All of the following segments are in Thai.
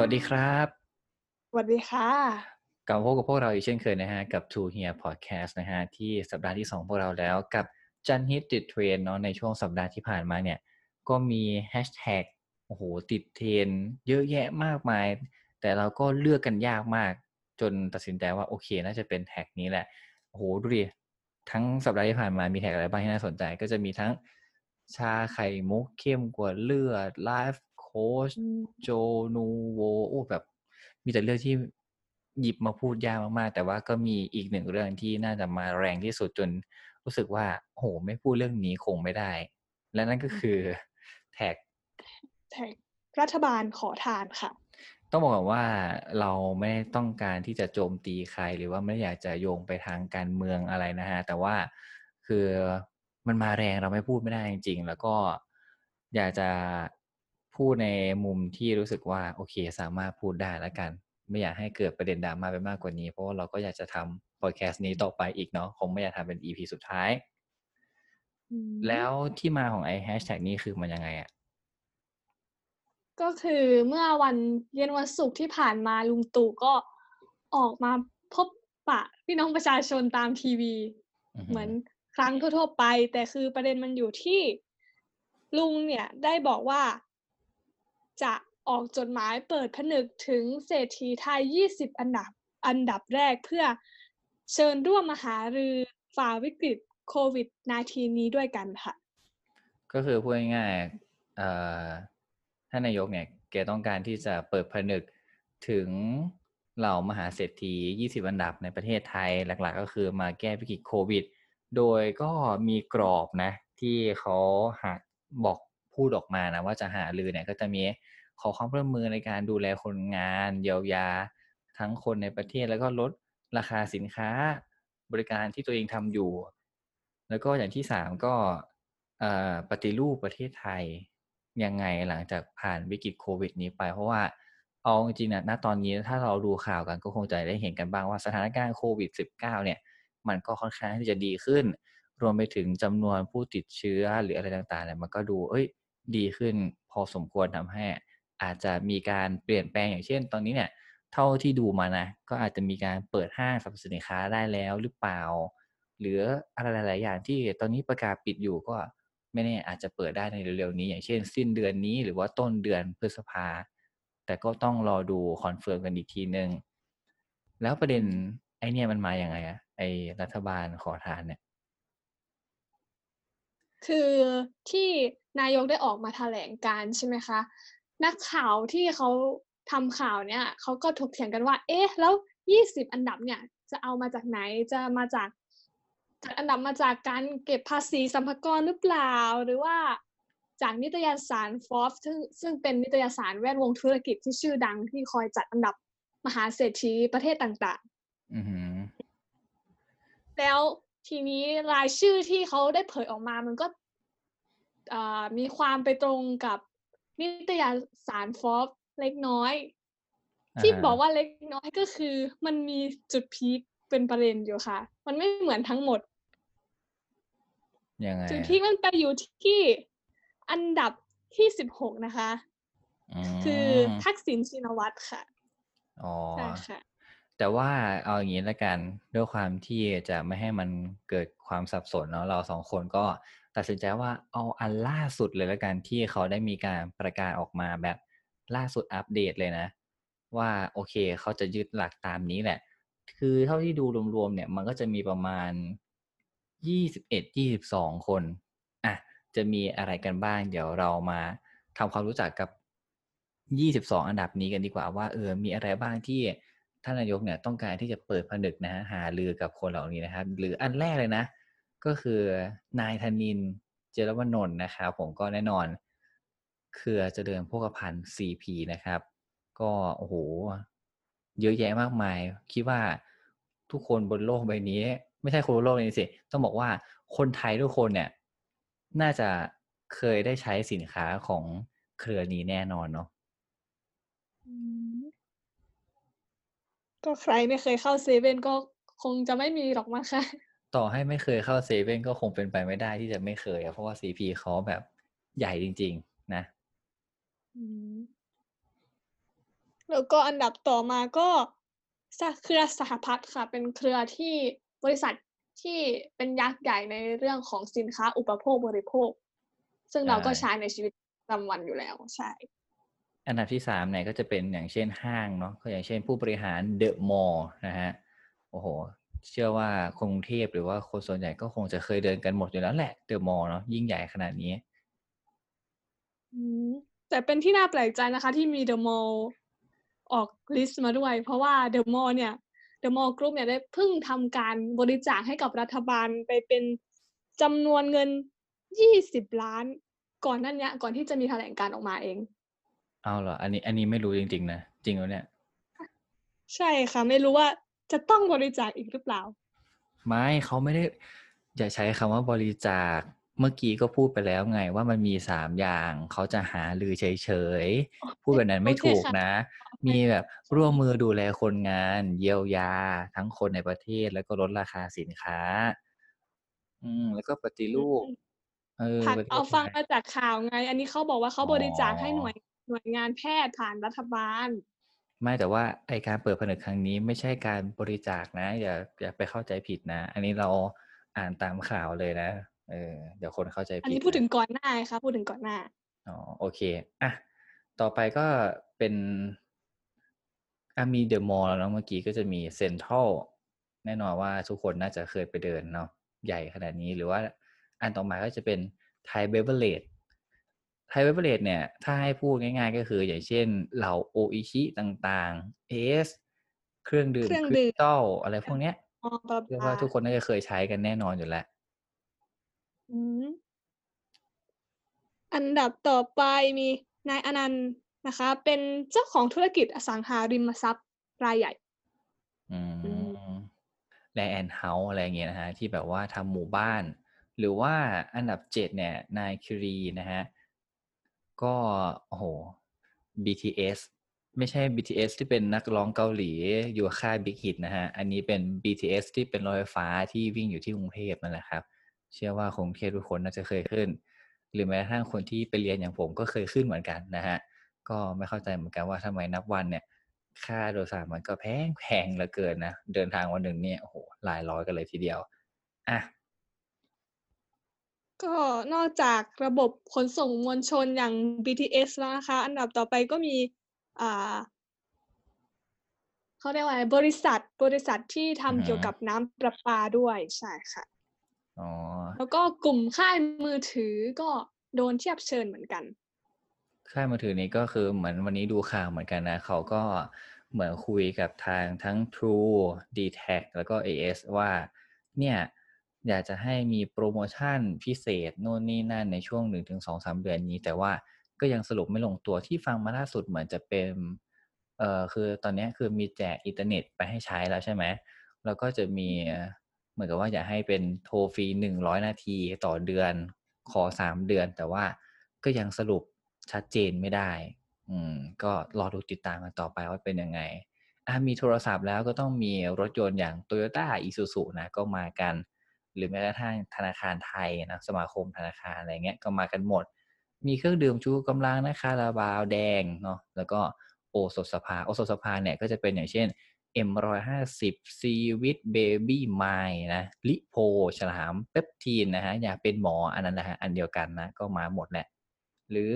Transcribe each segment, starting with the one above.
สวัสดีครับ สวัสดีค่ะกลับมาพบกับพวกเราอีกเช่นเคยนะฮะ กับ To Hear Podcast นะฮะ ที่สัปดาห์ที่ 2 พวกเราแล้วกับจันฮิตติดเทรนด์เนาะในช่วงสัปดาห์ที่ผ่านมาเนี่ย ก็มีแฮชแท็กโอ้โห ติดเทรนด์เยอะแยะมากมาย แต่เราก็เลือกกันยากมาก จนตัดสินใจว่าโอเคน่าจะเป็นแท็กนี้แหละโอ้โหดูดิทั้งสัปดาห์ที่ผ่านมามีแท็กอะไรบ้างที่น่าสนใจ ก็จะมีทั้งชาไข่มุกเข้มกว่าเลือดไลฟ์ โค้ชโจนูโวโอ้แบบ มีแต่เรื่องที่หยิบมาพูดยากมากๆ แต่ว่าก็มีอีกหนึ่งเรื่องที่น่าจะมาแรงที่สุดจนรู้สึกว่าโหไม่พูดเรื่องนี้คงไม่ได้ และนั่นก็คือแท็กแท็กรัฐบาลขอทานค่ะ ต้องบอกก่อนว่าเราไม่ได้ต้องการที่จะโจมตีใครหรือว่าไม่ได้อยากจะโยงไปทางการเมืองอะไรนะฮะ แต่ว่าคือมันมาแรงเราไม่พูดไม่ได้จริงๆ แล้วก็อยากจะ พูดในมุมที่รู้สึกว่าโอเค สามารถพูดได้แล้วกัน ไม่อยากให้เกิดประเด็นดราม่าไปมากกว่านี้ เพราะว่าเราก็อยากจะทำพอดแคสต์นี้ต่อไปอีกเนาะคงไม่อยากทำเป็นอีพีสุดท้าย แล้วที่มาของไอ้แฮชแท็กนี้คือมันยังไงอะก็คือเมื่อวันเย็นวันศุกร์ที่ผ่านมาลุงตู่ก็ออกมาพบปะพี่น้องประชาชนตามทีวี เหมือนครั้งทั่วๆไป แต่คือประเด็นมันอยู่ที่ลุงเนี่ยได้บอกว่า จะออกจดหมายเปิดผนึกถึงเศรษฐีไทย 20 อันดับอันดับแรกเพื่อเชิญร่วมมหารือฝ่าวิกฤตโควิด -19 นี้ด้วยกันค่ะ ก็คือพูดง่ายๆท่านนายกเนี่ย แกต้องการที่จะเปิดผนึกถึงเหล่ามหาเศรษฐี 20 อันดับในประเทศไทยหลักๆ ก็คือมาแก้วิกฤตโควิด โดยก็มีกรอบนะ ที่เขาหาบอก พูดออกมานะว่าจะหาลือเนี่ยก็จะมีขอความร่วมมือในการดูแลคนงานเยียวยา ทั้งคนในประเทศแล้วก็ลดราคาสินค้าบริการที่ตัวเองทำอยู่ แล้วก็อย่างที่สามก็ปฏิรูปประเทศไทยยังไงหลังจากผ่านวิกฤตโควิด นี้ไป เพราะว่าเอาจริงๆนะณตอนนี้ถ้าเราดูข่าวกันก็คงจะได้เห็นกันบ้างว่าสถานการณ์โควิด -19 เนี่ย มันก็ค่อนข้างที่จะดีขึ้น รวมไปถึงจำนวนผู้ติดเชื้อหรืออะไรต่างๆเนี่ยมันก็ดู เอ้ย ดีขึ้น พอสมควรทำให้อาจจะมีการเปลี่ยนแปลงอย่างเช่น ตอนนี้เนี่ยเท่าที่ดูมานะ ก็อาจจะมีการเปิดห้างสรรพสินค้าได้แล้วหรือเปล่า หรืออะไรหลาย ๆ อย่างที่ตอนนี้ประกาศปิดอยู่ก็ไม่แน่อาจจะเปิดได้ในเร็ว ๆ นี้ อย่างเช่น สิ้นเดือนนี้หรือว่าต้นเดือนพฤษภา แต่ก็ต้องรอดู confirm กันอีกทีนึง แล้วประเด็นไอเนี่ยมันมาอย่างไงอะไอรัฐบาลขอทานเนี่ย คือที่นายกได้ออกมาแถลงการใช่ไหมคะ นักข่าวที่เขาทำข่าวเนี่ยเขาก็ถกเถียงกันว่า เอ๊ะ แล้วยี่สิบอันดับเนี่ยจะเอามาจากไหนจะมาจากจากอันดับมาจากการเก็บภาษีสัมภากรหรือเปล่า หรือว่าจากนิตยสารฟอ b ซึ่งซึ่งเป็นนิตยสารแวดวงธุรกิจที่ชื่อดังที่คอยจัดอันดับมหาเศรษฐีประเทศต่างๆแล้ว ทีนี้รายชื่อที่เขาได้เผยออกมามันก็มีความไปตรงกับนิตยสารฟอ b เล็กน้อย ที่บอกว่าเล็กน้อยก็คือ มันมีจุดพีคเป็นประเด็นอยู่ค่ะ มันไม่เหมือนทั้งหมดยังไงจุดพีคมันไปอยู่ที่อันดับที่สิบหกนะคะ คือทักษิณชินวัตรค่ะอ๋อใช่ค่ะ แต่ว่าเอาอย่างนี้แล้วกันด้วยความที่จะไม่ให้มันเกิดความสับสนเนาะเราสองคนก็ตัดสินใจว่าเอาอันล่าสุดเลยแล้วกันที่เขาได้มีการประกาศออกมาแบบล่าสุดอัปเดตเลยนะ ว่าโอเคเขาจะยึดหลักตามนี้แหละ คือเท่าที่ดูรวมๆเนี่ย มันก็จะมีประมาณยี่สิบเอ็ดยี่สิบสองคนอะจะมีอะไรกันบ้าง เดี๋ยวเรามาทำความรู้จักกับยี่สิบสองอันดับนี้กันดีกว่าว่าเออมีอะไรบ้างที่ ท่านนายกเนี่ยต้องการที่จะเปิดผนึกนะฮะหาลือกับคนเหล่านี้นะครับ หรืออันแรกเลยนะ ก็คือนายธนินเจรวนนท์นะครับผมก็แน่นอน เครือเจริญโภคภัณฑ์ CP นะครับ ก็โอ้โหเยอะแยะมากมาย คิดว่าทุกคนบนโลกใบนี้ ไม่ใช่คนบนโลกนี้สิ ต้องบอกว่าคนไทยทุกคนเนี่ย น่าจะเคยได้ใช้สินค้าของเครือนี้แน่นอนเนาะ ก็ใครไม่เคยเข้าเซเว่นก็คงจะไม่มีหรอกมั้งคะต่อให้ไม่เคยเข้าเซเว่นก็คงเป็นไปไม่ได้ที่จะไม่เคยเพราะว่าซีพีเขาแบบใหญ่จริง ๆ นะแล้วก็อันดับต่อมาก็เครือสหพัฒน์ค่ะ เป็นเครือที่บริษัทที่เป็นยักษ์ใหญ่ในเรื่องของสินค้าอุปโภคบริโภค ซึ่งเราก็ใช้ในชีวิตประจำวันอยู่แล้ว ใช่ อันดับที่สามเนี่ยก็จะเป็นอย่างเช่นห้างเนาะก็อย่างเช่นผู้บริหารเดอะมอลล์นะฮะโอ้โห เชื่อว่าคนกรุงเทพหรือว่าคนส่วนใหญ่ก็คงจะเคยเดินกันหมดอยู่แล้วแหละเดอะมอลล์เนาะยิ่งใหญ่ขนาดนี้แต่เป็นที่น่าแปลกใจนะคะที่มีเดอะมอลล์ออก list มาด้วย เพราะว่าเดอะมอลล์เนี่ยเดอะมอลล์กรุ๊ปเนี่ยได้เพิ่งทำการบริจาคให้กับรัฐบาลไปเป็นจำนวนเงินยี่สิบล้าน ก่อนนั่นเนี้ยก่อนที่จะมีแถลงการออกมาเอง อ้าวเหรอ อันนี้ อันนี้ไม่รู้จริง ๆ นะ จริงแล้วเนี่ย ใช่ค่ะ ไม่รู้ว่าจะต้องบริจาคอีกหรือเปล่า ไม่เขาไม่ได้ อย่าใช้คำว่าบริจาค เมื่อกี้ก็พูดไปแล้วไงว่ามันมีสามอย่าง เขาจะหาลือเฉยๆ พูดแบบนั้นไม่ถูกนะ มีแบบร่วมมือดูแลคนงาน เยียวยา ทั้งคนในประเทศแล้วก็ลดราคาสินค้า อืม แล้วก็ปฏิรูปเออเอาฟังมาจากข่าวไง อันนี้เขาบอกว่าเขาบริจาคให้หน่วย หน่วยงานแพทย์ผ่านรัฐบาล ไม่แต่ว่าไอการเปิดผนึกครั้งนี้ไม่ใช่การบริจาคนะ อย่าอย่าไปเข้าใจผิดนะ อันนี้เราอ่านตามข่าวเลยนะเออเดี๋ยวคนเข้าใจผิด อันนี้พูดถึงก่อนหน้าค่ะพูดถึงก่อนหน้าอ๋อโอเคอะต่อไปก็เป็นอามีเดอะมอลล์แล้วเมื่อกี้ก็จะมีเซ็นทรัลแน่นอนว่าทุกคนน่าจะเคยไปเดินเนาะใหญ่ขนาดนี้หรือว่าอันต่อมาก็จะเป็นไทยเบเวอร์เลด ไทยเบเวอร์เลดเนี่ย ถ้าให้พูดง่ายๆ ก็คือ อย่างเช่น เหล่าโออิชิต่างๆ est เครื่องดื่มคริสตัลอะไรพวกเนี้ยเรียกว่าทุกคนน่าจะเคยใช้กันแน่นอนอยู่แล้วอันดับต่อไปมีนายอนันต์นะคะ เป็นเจ้าของธุรกิจอสังหาริมทรัพย์รายใหญ่อืมแลนด์เฮาส์อะไรเงี้ยนะฮะ ที่แบบว่าทำหมู่บ้าน หรือว่าอันดับเจ็ดเนี่ย นายคีรีนะฮะ ก็โอ้โห BTS ไม่ใช่ BTS ที่เป็นนักร้องเกาหลีอยู่ค่ายบิ๊กฮิตนะฮะ อันนี้เป็น BTS ที่เป็นรถไฟฟ้าที่วิ่งอยู่ที่กรุงเทพนั่นแหละครับ เชื่อว่ากรุงเทพทุกคนน่าจะเคยขึ้น หรือแม้กระทั่งคนที่ไปเรียนอย่างผมก็เคยขึ้นเหมือนกันนะฮะ ก็ไม่เข้าใจเหมือนกันว่าทำไมนับวันเนี่ย ค่าโดยสารมันก็แพงแพงเหลือเกินนะ เดินทางวันหนึ่งเนี่ยโอ้โหหลายร้อยกันเลยทีเดียว อะ ก็นอกจากระบบขนส่งมวลชนอย่าง BTS แล้วนะคะ อันดับต่อไปก็มีอ่าเขาเรียกว่าบริษัทบริษัทที่ทำเกี่ยวกับน้ำประปาด้วยใช่ค่ะแล้วก็กลุ่มค่ายมือถือก็โดนเทียบเชิญเหมือนกัน ค่ายมือถือนี้ก็คือเหมือนวันนี้ดูข่าวเหมือนกันนะ เขาก็เหมือนคุยกับทางทั้ง True d t a c แล้วก็ AIS ว่าเนี่ย อยากจะให้มีโปรโมชั่นพิเศษโน่นนี่นั่นในช่วงหนึ่งถึงสองสามเดือนนี้ แต่ว่าก็ยังสรุปไม่ลงตัวที่ฟังมาล่าสุดเหมือนจะเป็นเอ่อคือตอนนี้คือมีแจกอินเทอร์เน็ตไปให้ใช้แล้วใช่ไหมแล้วก็จะมีเหมือนกับว่าอยากให้เป็นโทรฟรีหนึ่งร้อยนาทีต่อเดือนขอสามเดือน แต่ว่าก็ยังสรุปชัดเจนไม่ได้ อืม ก็รอดูติดตามกันต่อไปว่าเป็นยังไงอะมีโทรศัพท์แล้วก็ต้องมีรถยนต์อย่าง t o y ต้าอีซูซูนะก็มากัน หรือแม้กระทั่งธนาคารไทยนะสมาคมธนาคารอะไรเงี้ยก็มากันหมด มีเครื่องดื่มชูกำลังนะคาราบาวแดงเนาะแล้วก็โอสถสภาโอสถสภาเนี่ยก็จะเป็นอย่างเช่น M150 ซีวิตเบบี้ไมนะลิโพฉลามเปปทีนนะฮะอยากเป็นหมออันนั้นนะฮะอันเดียวกันนะก็มาหมดแหละ หรือ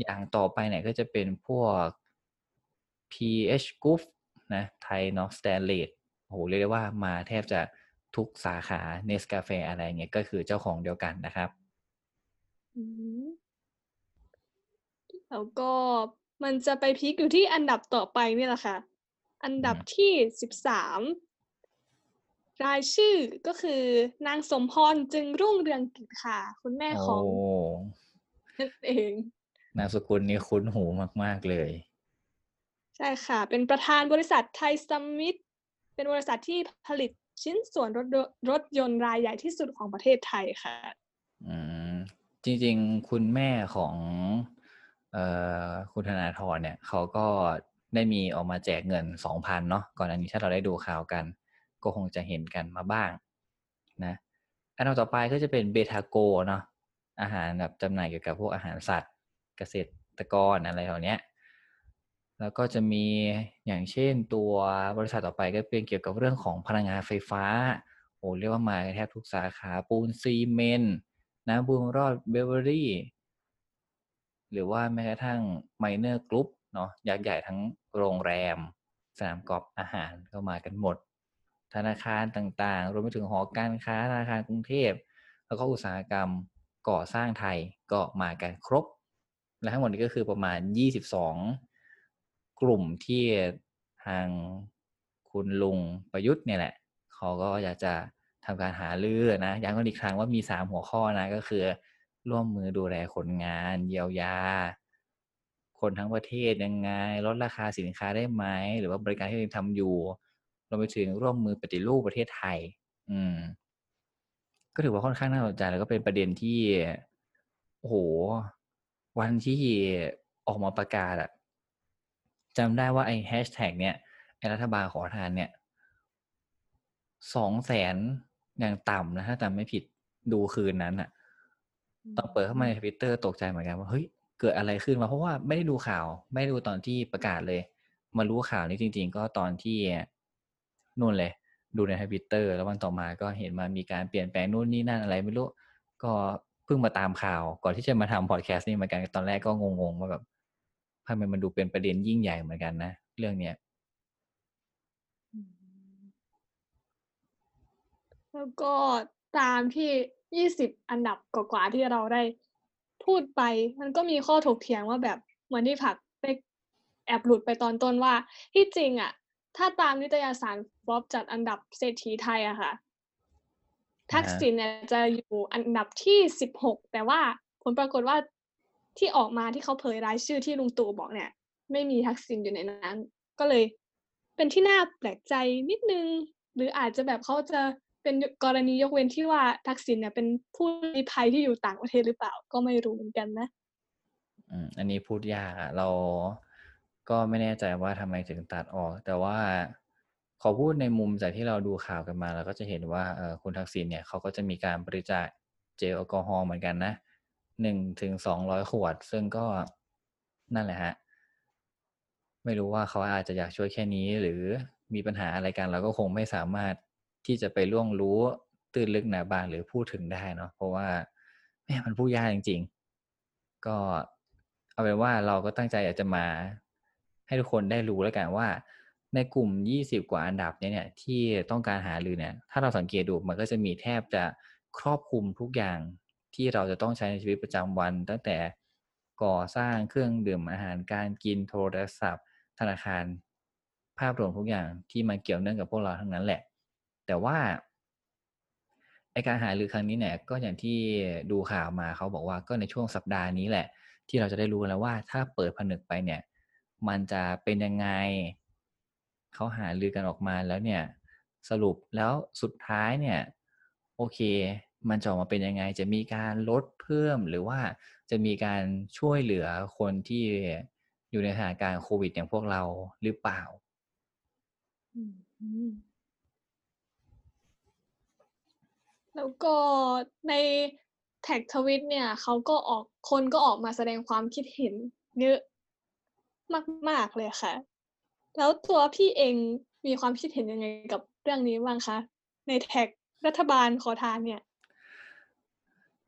อย่างต่อไปเนี่ยก็จะเป็นพวก PH Group นะไทยเนาะสแตนเลสโหเรียกได้ว่ามาแทบจะ ทุกสาขาเนสกาแฟอะไรเงี้ยก็คือเจ้าของเดียวกันนะครับแล้วก็มันจะไปพีคอยู่ที่อันดับต่อไปนี่แหละค่ะ อันดับที่สิบสามรายชื่อก็คือนางสมพรจึงรุ่งเรืองกิจค่ะ คุณแม่ของนั่นเองนามสกุลนี้คุ้นหูมาก ๆ เลย ใช่ค่ะ เป็นประธานบริษัทไทยซัมมิตเป็นบริษัทที่ผลิต ชิ้นส่วนรถรถยนต์รายใหญ่ที่สุดของประเทศไทยค่ะอืมจริง ๆ คุณแม่ของเอ่อคุณธนาธรเนี่ยเขาก็ได้มีออกมาแจกเงินสองพันเนาะก่อนอันนี้ถ้าเราได้ดูข่าวกัน ก็คงจะเห็นกันมาบ้างนะอันต่อไปก็จะเป็นเบทาโกเนาะอาหารแบบจำหน่ายเกี่ยวกับพวกอาหารสัตว์เกษตรกรอะไรเหล่านี้ แล้วก็จะมีอย่างเช่นตัวบริษัทต่อไปก็เป็นเกี่ยวกับเรื่องของพลังงานไฟฟ้าโอ้เรียกว่ามาแทบทุกสาขาปูนซีเมนต์นะบุญรอดเบเวอเรจหรือว่าแม้กระทั่งไมเนอร์กรุ๊ปเนาะยักษ์ใหญ่ทั้งโรงแรม สนามกอล์ฟอาหารก็มากันหมด ธนาคารต่างๆ รวมไปถึงหอการค้าธนาคารกรุงเทพ แล้วก็อุตสาหกรรมก่อสร้างไทยก็มากันครบ และทั้งหมดนี้ก็คือประมาณ 22 กลุ่มที่ทางคุณลุงประยุทธ์เนี่ยแหละ เขาก็อยากจะทำการหาลือนะย้ำกันอีกครั้งว่ามีสามหัวข้อนะก็คือ ร่วมมือดูแลคนงาน เยียวยา คนทั้งประเทศยังไง ลดราคาสินค้าได้ไหม หรือว่าบริการที่เราทำอยู่รวมไปถึงร่วมมือปฏิรูปประเทศไทย อืม ก็ถือว่าค่อนข้างน่าสนใจแล้วก็เป็นประเด็นที่โอ้โหวันที่ออกมาประกาศอะ จำได้ว่าไอ้แฮชแท็กเนี่ยไอ้รัฐบาลขอทานเนี่ยสองแสนอย่างต่ำนะถ้าจำไม่ผิดดูคืนนั้นอะตอนเปิดเข้ามาในทวิตเตอร์ตกใจเหมือนกันว่าเฮ้ยเกิดอะไรขึ้นมาเพราะว่าไม่ได้ดูข่าว ไม่ได้ดูตอนที่ประกาศเลย มารู้ข่าวนี้จริง ๆ ก็ตอนที่นู่นเลย ดูในทวิตเตอร์ แล้ววันต่อมาก็เห็นมามีการเปลี่ยนแปลงนู่นนี่นั่นอะไรไม่รู้ก็เพิ่งมาตามข่าว ก่อนที่จะมาทำพอดแคสต์นี่เหมือนกันตอนแรกก็งงๆว่าแบบ ทำไมมันดูเป็นประเด็นยิ่งใหญ่เหมือนกันนะ เรื่องเนี้ยแล้วก็ตามที่ยี่สิบอันดับกว่าๆที่เราได้พูดไป มันก็มีข้อถกเถียงว่าแบบเหมือนที่ผักไปแอบหลุดไปตอนต้นว่า ที่จริงอะ ถ้าตามนิตยสารฟอบจัดอันดับเศรษฐีไทยอะค่ะ ทักษิณเนี่ยจะอยู่อันดับที่สิบหกแต่ว่าผลปรากฏว่า ที่ออกมาที่เขาเผยรายชื่อที่ลุงตู่บอกเนี่ย ไม่มีทักษิณอยู่ในนั้น ก็เลยเป็นที่น่าแปลกใจนิดนึง หรืออาจจะแบบเขาจะเป็นกรณียกเว้นที่ว่าทักษิณเนี่ยเป็นผู้ลี้ภัยที่อยู่ต่างประเทศหรือเปล่า ก็ไม่รู้เหมือนกันนะอันนี้พูดยากอะเราก็ไม่แน่ใจว่าทำไมถึงตัดออก แต่ว่าขอพูดในมุมจากที่เราดูข่าวกันมาเราก็จะเห็นว่าคุณทักษิณเนี่ยเขาก็จะมีการบริจาคเจลแอลกอฮอล์เหมือนกันนะ หนึ่งถึงสองร้อยขวด ซึ่งก็นั่นแหละฮะ ไม่รู้ว่าเขาอาจจะอยากช่วยแค่นี้ หรือมีปัญหาอะไรกันเราก็คงไม่สามารถที่จะไปล่วงรู้ตื้นลึกหนาบางหรือพูดถึงได้เนาะเพราะว่าแม่มันพูดยากจริง ๆ ก็เอาเป็นว่าเราก็ตั้งใจอยากจะมา ให้ทุกคนได้รู้แล้วกันว่า ในกลุ่มยี่สิบกว่าอันดับเนี่ยที่ต้องการหาลือเนี่ย ถ้าเราสังเกตดูมันก็จะมีแทบจะครอบคลุมทุกอย่าง ที่เราจะต้องใช้ในชีวิตประจำวัน ตั้งแต่ก่อสร้างเครื่องดื่มอาหารการกินโทรศัพท์ ธนาคาร ภาพรวมทุกอย่างที่มันเกี่ยวเนื่องกับพวกเราทั้งนั้นแหละ แต่ว่าไอการหารือครั้งนี้เนี่ยก็อย่างที่ดูข่าวมาเขาบอกว่าก็ในช่วงสัปดาห์นี้แหละ ที่เราจะได้รู้แล้วว่าถ้าเปิดผนึกไปเนี่ย มันจะเป็นยังไงเขาหาลือกันออกมาแล้วเนี่ย สรุปแล้วสุดท้ายเนี่ย โอเค มันจะออกมาเป็นยังไง จะมีการลดเพิ่มหรือว่าจะมีการช่วยเหลือคนที่อยู่ในสถานการณ์โควิดอย่างพวกเราหรือเปล่าแล้วก็ในแท็กทวิตเนี่ยเขาก็ออกคนก็ออกมาแสดงความคิดเห็นเยอะมาก ๆ เลยค่ะ แล้วตัวพี่เองมีความคิดเห็นยังไงกับเรื่องนี้บ้างคะ ในแท็กรัฐบาลขอทานเนี่ย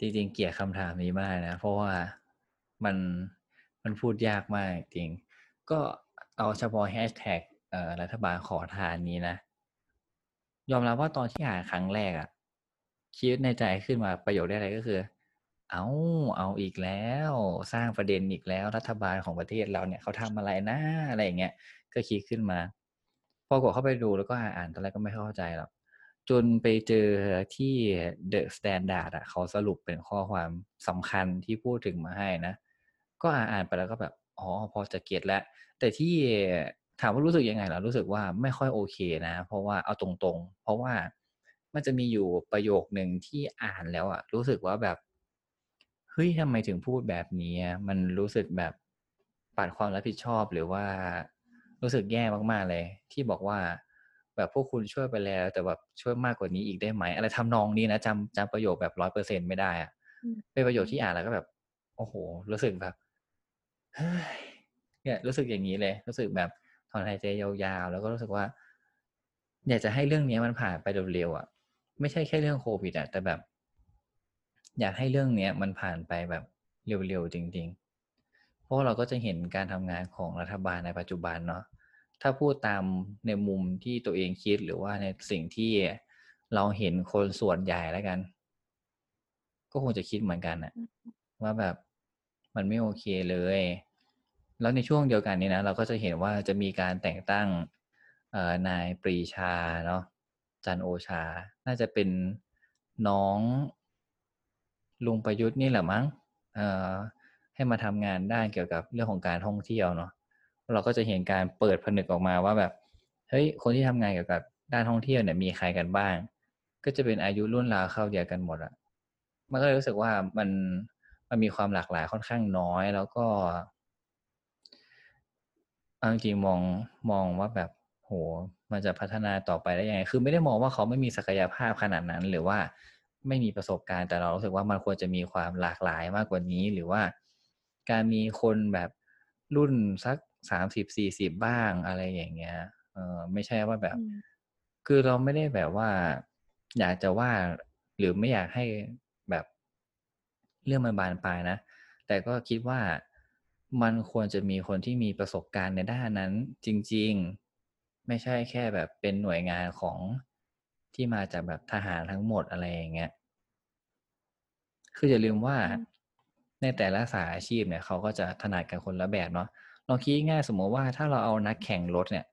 จริงๆเกลียดคำถามนี้มากนะ เพราะว่ามันมันพูดยากมากจริง ก็เอาเฉพาะแฮชแท็กรัฐบาลขอทานนี้นะ ยอมรับว่าตอนที่อ่านครั้งแรกอะคิดในใจขึ้นมาประโยคได้อะไรก็คือ เอาเอาอีกแล้ว สร้างประเด็นอีกแล้วรัฐบาลของประเทศเราเนี่ยเขาทำอะไรนะอะไรอย่างเงี้ยก็คิดขึ้นมาพอกดเข้าไปดูแล้วก็อ่านตอนแรกก็ไม่เข้าใจหรอก จนไปเจอที่ The Standard อะเขาสรุปเป็นข้อความสำคัญที่พูดถึงมาให้นะ ก็อ่านไปแล้วก็แบบ อ๋อ พอจะเก็ตแล้ว แต่ที่ถามว่ารู้สึกยังไงล่ะรู้สึกว่าไม่ค่อยโอเคนะ เพราะว่าเอาตรงๆ เพราะว่ามันจะมีอยู่ประโยคหนึ่งที่อ่านแล้วอะรู้สึกว่าแบบเฮ้ยทำไมถึงพูดแบบนี้มันรู้สึกแบบปัดความรับผิดชอบหรือว่ารู้สึกแย่มากๆเลย ที่บอกว่า แบบพวกคุณช่วยไปแล้ว แต่แบบช่วยมากกว่านี้อีกได้ไหมอะไรทำนองนี้นะจำจำประโยคแบบร้อยเปอร์เซ็นไม่ได้อะเป็นประโยคที่อ่านแล้วก็แบบ โอ้โห รู้สึกแบบเฮ้ยเนี่ยรู้สึกอย่างนี้เลย รู้สึกแบบถอนหายใจยาวๆ แล้วก็รู้สึกว่า อยากจะให้เรื่องนี้มันผ่านไปเร็วๆอะ ไม่ใช่แค่เรื่องโควิดอะแต่แบบ อยากให้เรื่องเนี้ยมันผ่านไปแบบเร็วๆจริง ๆ เพราะเราก็จะเห็นการทำงานของรัฐบาลในปัจจุบันเนาะ ถ้าพูดตามในมุมที่ตัวเองคิดหรือว่าในสิ่งที่เราเห็นคนส่วนใหญ่แล้วกัน ก็คงจะคิดเหมือนกันอะว่าแบบมันไม่โอเคเลย แล้วในช่วงเดียวกันนี้นะเราก็จะเห็นว่าจะมีการแต่งตั้งนายปรีชาเนาะจันโอชา น่าจะเป็นน้องลุงประยุทธ์นี่แหละมั้งให้มาทำงานด้านเกี่ยวกับเรื่องของการท่องเที่ยวเนาะ เราก็จะเห็นการเปิดผนึกออกมาว่าแบบเฮ้ยคนที่ทำงานเกี่ยวกับด้านท่องเที่ยวเนี่ยมีใครกันบ้าง ก็จะเป็นอายุรุ่นราวเข้าเดียวกันหมดอะมันก็เลยรู้สึกว่ามันมันมีความหลากหลายค่อนข้างน้อย แล้วก็เอาจริงมองมองว่าแบบโหมันจะพัฒนาต่อไปได้ยังไง คือไม่ได้มองว่าเขาไม่มีศักยภาพขนาดนั้น หรือว่าไม่มีประสบการณ์แต่เรารู้สึกว่ามันควรจะมีความหลากหลายมากกว่านี้ หรือว่าการมีคนแบบรุ่นสัก สามสิบสี่สิบบ้างอะไรอย่างเงี้ยเออไม่ใช่ว่าแบบ คือเราไม่ได้แบบว่า อยากจะว่าหรือไม่อยากให้แบบเรื่องมันบานปลายนะ แต่ก็คิดว่ามันควรจะมีคนที่มีประสบการณ์ในด้านนั้น จริง ๆ ไม่ใช่แค่แบบเป็นหน่วยงานของที่มาจากแบบทหารทั้งหมดอะไรอย่างเงี้ย คืออย่าลืมว่าในแต่ละสายอาชีพเนี่ยเขาก็จะถนัดกันคนละแบบเนาะ ลองคิดง่ายสมมติว่าถ้าเราเอานักแข่งรถเนี่ย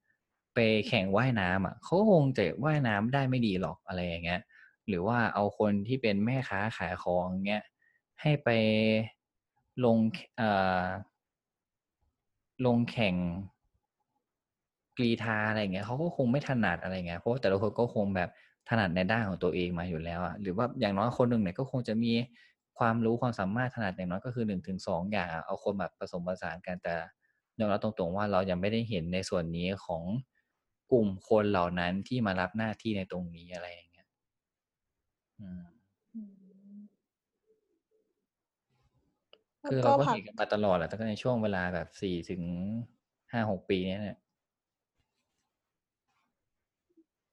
ไปแข่งว่ายน้ำอะเขาคงจะว่ายน้ำได้ไม่ดีหรอกอะไรอย่างเงี้ย หรือว่าเอาคนที่เป็นแม่ค้าขายของเงี้ยให้ไปลงเอ่อลงแข่งกรีธาอะไรเงี้ยเขาก็คงไม่ถนัดอะไรเงี้ยเพราะแต่ละคนก็คงแบบถนัดในด้านของตัวเองมาอยู่แล้วอะหรือว่าอย่างน้อยคนหนึ่งเนี่ยก็คงจะมีความรู้ความสามารถถนัดอย่างน้อยก็คือหนึ่งถึงสองอย่างเอาคนแบบผสมผสานกันแต่ ยอมรับตรงๆว่าเรายังไม่ได้เห็นในส่วนนี้ของกลุ่มคนเหล่านั้นที่มารับหน้าที่ในตรงนี้อะไรอย่างเงี้ยคือเราก็เห็นกันมาตลอดแหละแต่ก็ในช่วงเวลาแบบสี่ถึงห้าหกปีนี้เนี่ย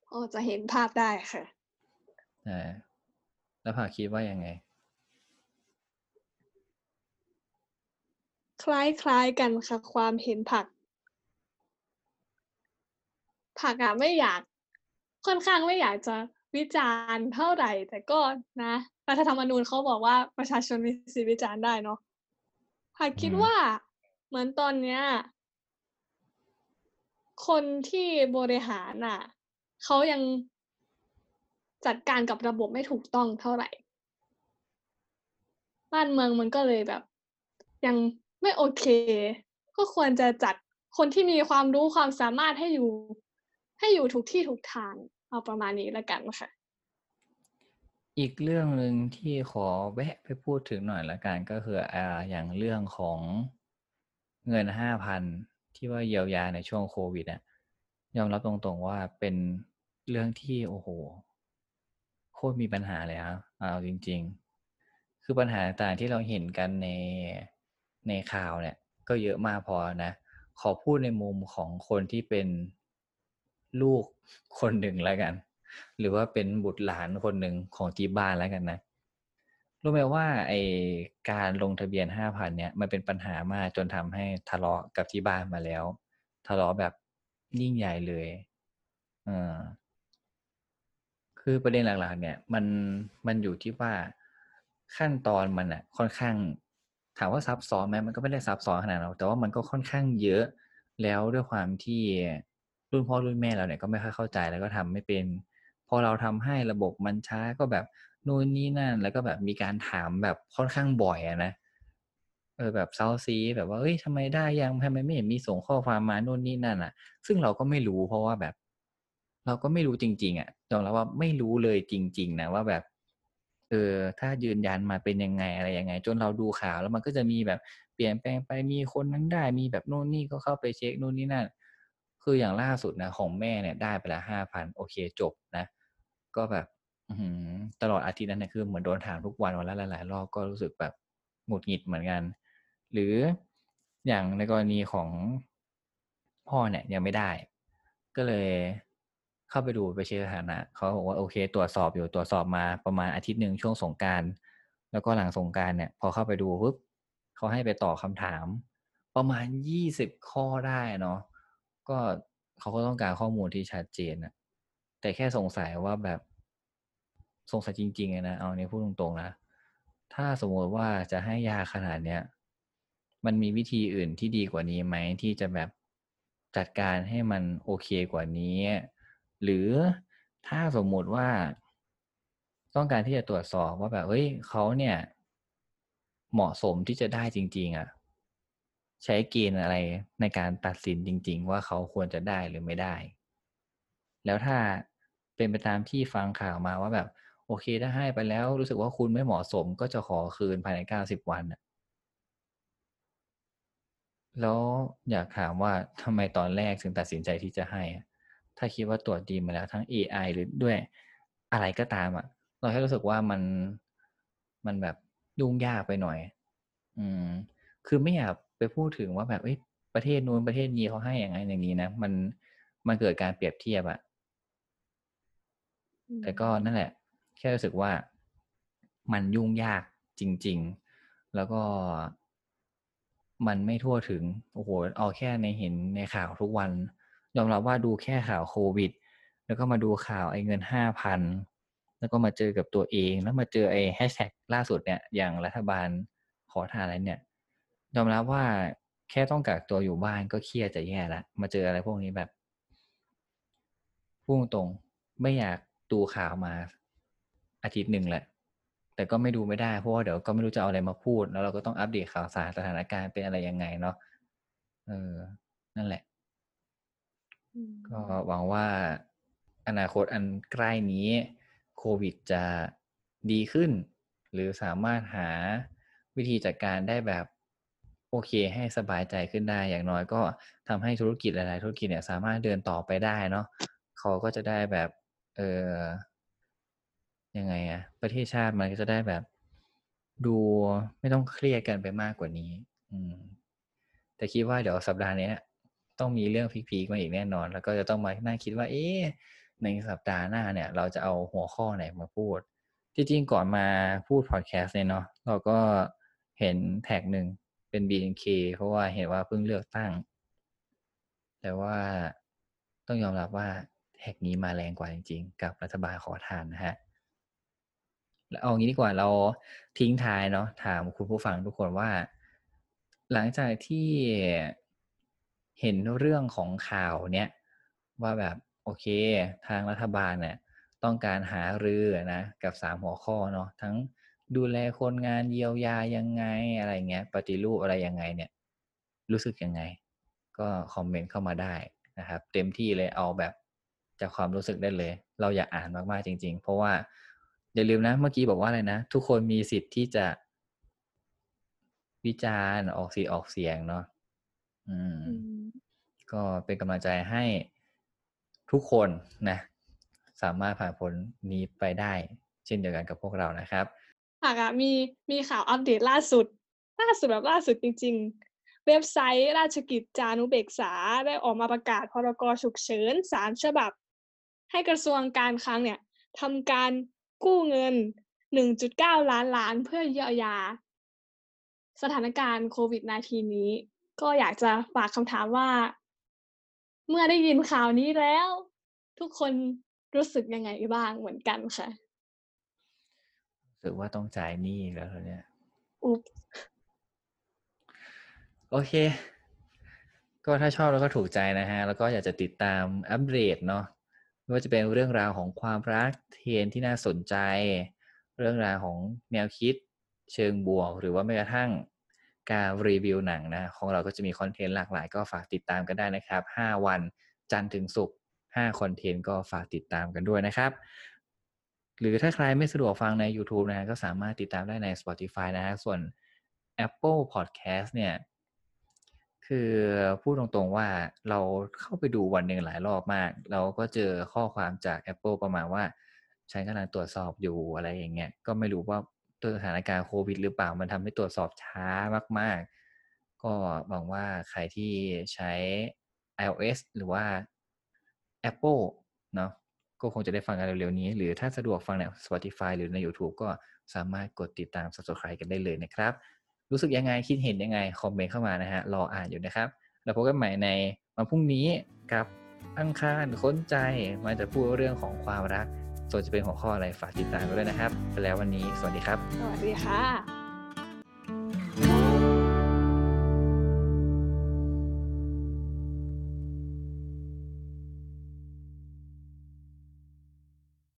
โอ้จะเห็นภาพได้ค่ะอ่าแล้วผาคิดว่ายังไง คล้ายๆกันค่ะ ความเห็นผัก ผักอะไม่อยาก ค่อนข้างไม่อยากจะวิจารณ์เท่าไหร่ แต่ก็นะรัฐธรรมนูญเขาบอกว่าประชาชนมีสิทธิวิจารณ์ได้เนาะผักคิดว่าเหมือนตอนเนี้ย คนที่บริหารน่ะเขายังจัดการกับระบบไม่ถูกต้องเท่าไหร่ บ้านเมืองมันก็เลยแบบ ยัง ไม่โอเค ก็ควรจะจัดคนที่มีความรู้ความสามารถให้อยู่ ให้อยู่ทุกที่ทุกทางเอาประมาณนี้แล้วกันค่ะ อีกเรื่องหนึ่งที่ขอแวะไปพูดถึงหน่อยละกันก็คืออ่าอย่างเรื่องของเงินห้าพันที่ว่าเยียวยาในช่วงโควิดอะยอมรับตรงๆว่าเป็นเรื่องที่โอ้โหโคตรมีปัญหาเลยครับเอาจริง ๆ คือปัญหาต่างที่เราเห็นกันใน ในข่าวเนี่ย ก็เยอะมากพอนะ ขอพูดในมุมของคนที่เป็นลูกคนหนึ่งแล้วกัน หรือว่าเป็นบุตรหลานคนหนึ่งของที่บ้านแล้วกันนะรู้ไหมว่าไอการลงทะเบียนห้าพันเนี่ยมันเป็นปัญหามากจนทำให้ทะเลาะกับที่บ้านมาแล้ว ทะเลาะแบบยิ่งใหญ่เลยอ่าคือประเด็นหลักๆ เนี่ย มันมันอยู่ที่ว่าขั้นตอนมันอะค่อนข้าง ถามว่าซับซ้อนไหมมันก็ไม่ได้ซับซ้อนขนาดนั้นแต่ว่ามันก็ค่อนข้างเยอะแล้วด้วยความที่รุ่นพ่อรุ่นแม่เราเนี่ยก็ไม่ค่อยเข้าใจแล้วก็ทำไม่เป็น พอเราทำให้ระบบมันช้าก็แบบนู่นนี่นั่น แล้วก็แบบมีการถามแบบค่อนข้างบ่อยนะเออแบบเซาซีแบบว่าเอ้ยทำไมได้ยังทำไมไม่เห็นมีส่งข้อความมานู่นนี่นั่นอะ ซึ่งเราก็ไม่รู้เพราะว่าแบบ เราก็ไม่รู้จริง ๆ อะยอมรับว่าไม่รู้เลยจริง ๆ นะว่าแบบ เออถ้ายืนยันมาเป็นยังไงอะไรยังไง จนเราดูข่าวแล้วมันก็จะมีแบบเปลี่ยนแปลงไปมีคนนั้นได้มีแบบโน่นนี่ก็เข้าไปเช็คโน่นนี่นั่นคืออย่างล่าสุดนะของแม่เนี่ยได้ไปละห้าพันโอเคจบนะ ก็แบบตลอดอาทิตย์นั้นเนี่ยคือเหมือนโดนถามทุกวันวันละหลายๆรอบก็รู้สึกแบบหงุดหงิดเหมือนกัน หรืออย่างในกรณีของพ่อเนี่ยยังไม่ได้ ก็เลย เข้าไปดูไปเช็คสถานะเขาบอกว่าโอเค ตรวจสอบอยู่ตรวจสอบมาประมาณอาทิตย์หนึ่งช่วงสงการแล้วก็หลังสงการเนี่ย พอเข้าไปดูปุ๊บเขาให้ไปตอบคาถาม ประมาณยี่สิบข้อได้เนาะก็เขาก็ต้องการข้อมูลที่ชัดเจนนะแต่แค่สงสัยว่าแบบสงสัยจริงๆนะเอาเนี้พูดตรงๆนะถ้าสมมติว่าจะให้ยาขนาดเนี้ยมันมีวิธีอื่นที่ดีกว่านี้ไหมที่จะแบบจัดการให้มันโอเคกว่านี้ หรือถ้าสมมุติว่า ต้องการที่จะตรวจสอบว่าแบบเฮ้ยเขาเนี่ย เหมาะสมที่จะได้จริง ๆอะ่ะใช้เกณฑ์อะไรในการตัดสินจริง ๆ ว่าเขาควรจะได้หรือไม่ได้ แล้วถ้าเป็นไปตามที่ฟังข่าวมาว่าแบบ โอเคถ้าให้ไปแล้วรู้สึกว่าคุณไม่เหมาะสมก็จะขอคืนภายในเก้าสิบวันแล้วอยากถามว่าทำไมตอนแรกถึงตัดสินใจที่จะให้ ถ้าคิดว่าตรวจดีมาแล้วทั้ง AI หรือด้วยอะไรก็ตามอะ เราแค่รู้สึกว่ามันมันแบบยุ่งยากไปหน่อย อืม คือไม่อยากไปพูดถึงว่าแบบประเทศนู้นประเทศนี้เขาให้อย่างไรอย่างนี้นะ มันมันเกิดการเปรียบเทียบอะแต่ก็นั่นแหละ แค่รู้สึกว่ามันยุ่งยากจริง ๆ แล้วก็มันไม่ทั่วถึง โอ้โห เอาแค่ในเห็นในข่าวทุกวัน ยอมรับว่าดูแค่ข่าวโควิด แล้วก็มาดูข่าวไอ้เงินห้าพันแล้วก็มาเจอกับตัวเอง แล้วมาเจอไอ้แฮชแท็กล่าสุดเนี่ยอย่างรัฐบาลขอทานอะไรเนี่ยยอมรับว่าแค่ต้องกักตัวอยู่บ้านก็เครียดจะแย่ละมาเจออะไรพวกนี้แบบพูดตรงไม่อยากดูข่าวมาอาทิตย์หนึ่งแหละ แต่ก็ไม่ดูไม่ได้เพราะว่าเดี๋ยวก็ไม่รู้จะเอาอะไรมาพูด แล้วเราก็ต้องอัปเดตข่าวสารสถานการณ์เป็นอะไรยังไงเนาะเออนั่นแหละ ก็หวังว่าอนาคตอันใกล้นี้โควิดจะดีขึ้น หรือสามารถหาวิธีจัดการได้แบบโอเคให้สบายใจขึ้นได้อย่างน้อยก็ทำให้ธุรกิจหลายๆธุรกิจเนี่ยสามารถเดินต่อไปได้เนาะเขาก็จะได้แบบเออยังไงอะประเทศชาติมันก็จะได้แบบ ดูไม่ต้องเครียดกันไปมากกว่านี้ อืม แต่คิดว่าเดี๋ยวสัปดาห์นี้ ต้องมีเรื่องพีคๆมาอีกแน่นอน แล้วก็จะต้องมานั่งคิดว่า เอ๊ะในสัปดาห์หน้าเนี่ย เราจะเอาหัวข้อไหนมาพูด ที่จริงก่อนมาพูดพอดแคสต์เนี่ยเนาะเราก็เห็นแท็กหนึ่งเป็น BNK เพราะว่าเห็นว่าเพิ่งเลือกตั้ง แต่ว่าต้องยอมรับว่าแท็กนี้มาแรงกว่าจริง ๆ กับรัฐบาลขอทานนะฮะแล้วเอางี้ดีกว่าเราทิ้งท้ายเนาะถามคุณผู้ฟังทุกคนว่า หลังจากที่ เห็นเรื่องของข่าวเนี้ยว่าแบบโอเค ทางรัฐบาลเนี่ยต้องการหารือนะกับสามหัวข้อเนาะทั้งดูแลคนงานเยียวยายังไงอะไรเงี้ย ปฏิรูปอะไรยังไงเนี่ย รู้สึกยังไง ก็คอมเมนต์เข้ามาได้นะครับ เต็มที่เลยเอาแบบจากความรู้สึกได้เลย เราอยากอ่านมากๆจริง ๆ เพราะว่าอย่าลืมนะ เมื่อกี้บอกว่าอะไรนะ ทุกคนมีสิทธิ์ที่จะวิจารณ์ออกสีออกเสียงเนาะ อืมก็เป็นกำลังใจให้ทุกคนนะ สามารถผ่านพ้นนี้ไปได้เช่นเดียวกันกับพวกเรานะครับหากอะมีมีข่าวอัปเดตล่าสุด ล่าสุดแบบล่าสุดจริง ๆ เว็บไซต์ราชกิจจานุเบกษาได้ออกมาประกาศพรกฉุกเฉินสามฉบับ ให้กระทรวงการคลังเนี่ยทำการกู้เงิน 1.9 ล้านล้านเพื่อเยียวยา สถานการณ์โควิด -19 นี้ ก็อยากจะฝากคำถามว่า เมื่อได้ยินข่าวนี้แล้ว ทุกคนรู้สึกยังไงบ้างเหมือนกันค่ะรู้สึกว่าต้องจ่ายหนี้แล้วเนี่ยอุ๊บโอเค ก็ถ้าชอบแล้วก็ถูกใจนะฮะ แล้วก็อยากจะติดตามอัปเดตเนาะไม่ว่าจะเป็นเรื่องราวของความรักเทนที่น่าสนใจ เรื่องราวของแนวคิดเชิงบวก หรือว่าแม้กระทั่ง การรีวิวหนังนะของเราก็จะมีคอนเทนต์หลากหลายก็ฝากติดตามกันได้นะครับ 5 วันจันทร์ถึงศุกร์5คอนเทนต์ก็ฝากติดตามกันด้วยนะครับ หรือถ้าใครไม่สะดวกฟังใน YouTube นะก็สามารถติดตามได้ใน Spotify นะฮะส่วน Apple Podcast เนี่ยคือพูดตรงๆว่าเราเข้าไปดูวันหนึ่งหลายรอบมาก เราก็เจอข้อความจาก Apple ประมาณว่า ฉันกำลังตรวจสอบอยู่อะไรอย่างเงี้ยก็ไม่รู้ว่า ตัวสถานการณ์โควิด หรือเปล่ามันทำให้ตรวจสอบช้ามาก ๆ ก็หวังว่าใครที่ใช้ iOS หรือว่า Apple เนาะก็คงจะได้ฟังกันเร็วๆนี้ หรือถ้าสะดวกฟังใน Spotify หรือใน YouTube ก็สามารถกดติดตาม Subscribe กันได้เลยนะครับ รู้สึกยังไงคิดเห็นยังไง คอมเมนต์เข้ามานะฮะ รออ่านอยู่นะครับ แล้วพบกันใหม่ในวันพรุ่งนี้กับอังคารค้นใจมาจะพูดเรื่องของความรัก ส่วนจะเป็นหัวข้ออะไรฝากติดตามกันด้วยนะครับ ไปแล้ววันนี้ สวัสดีครับ สวัสดีค่ะ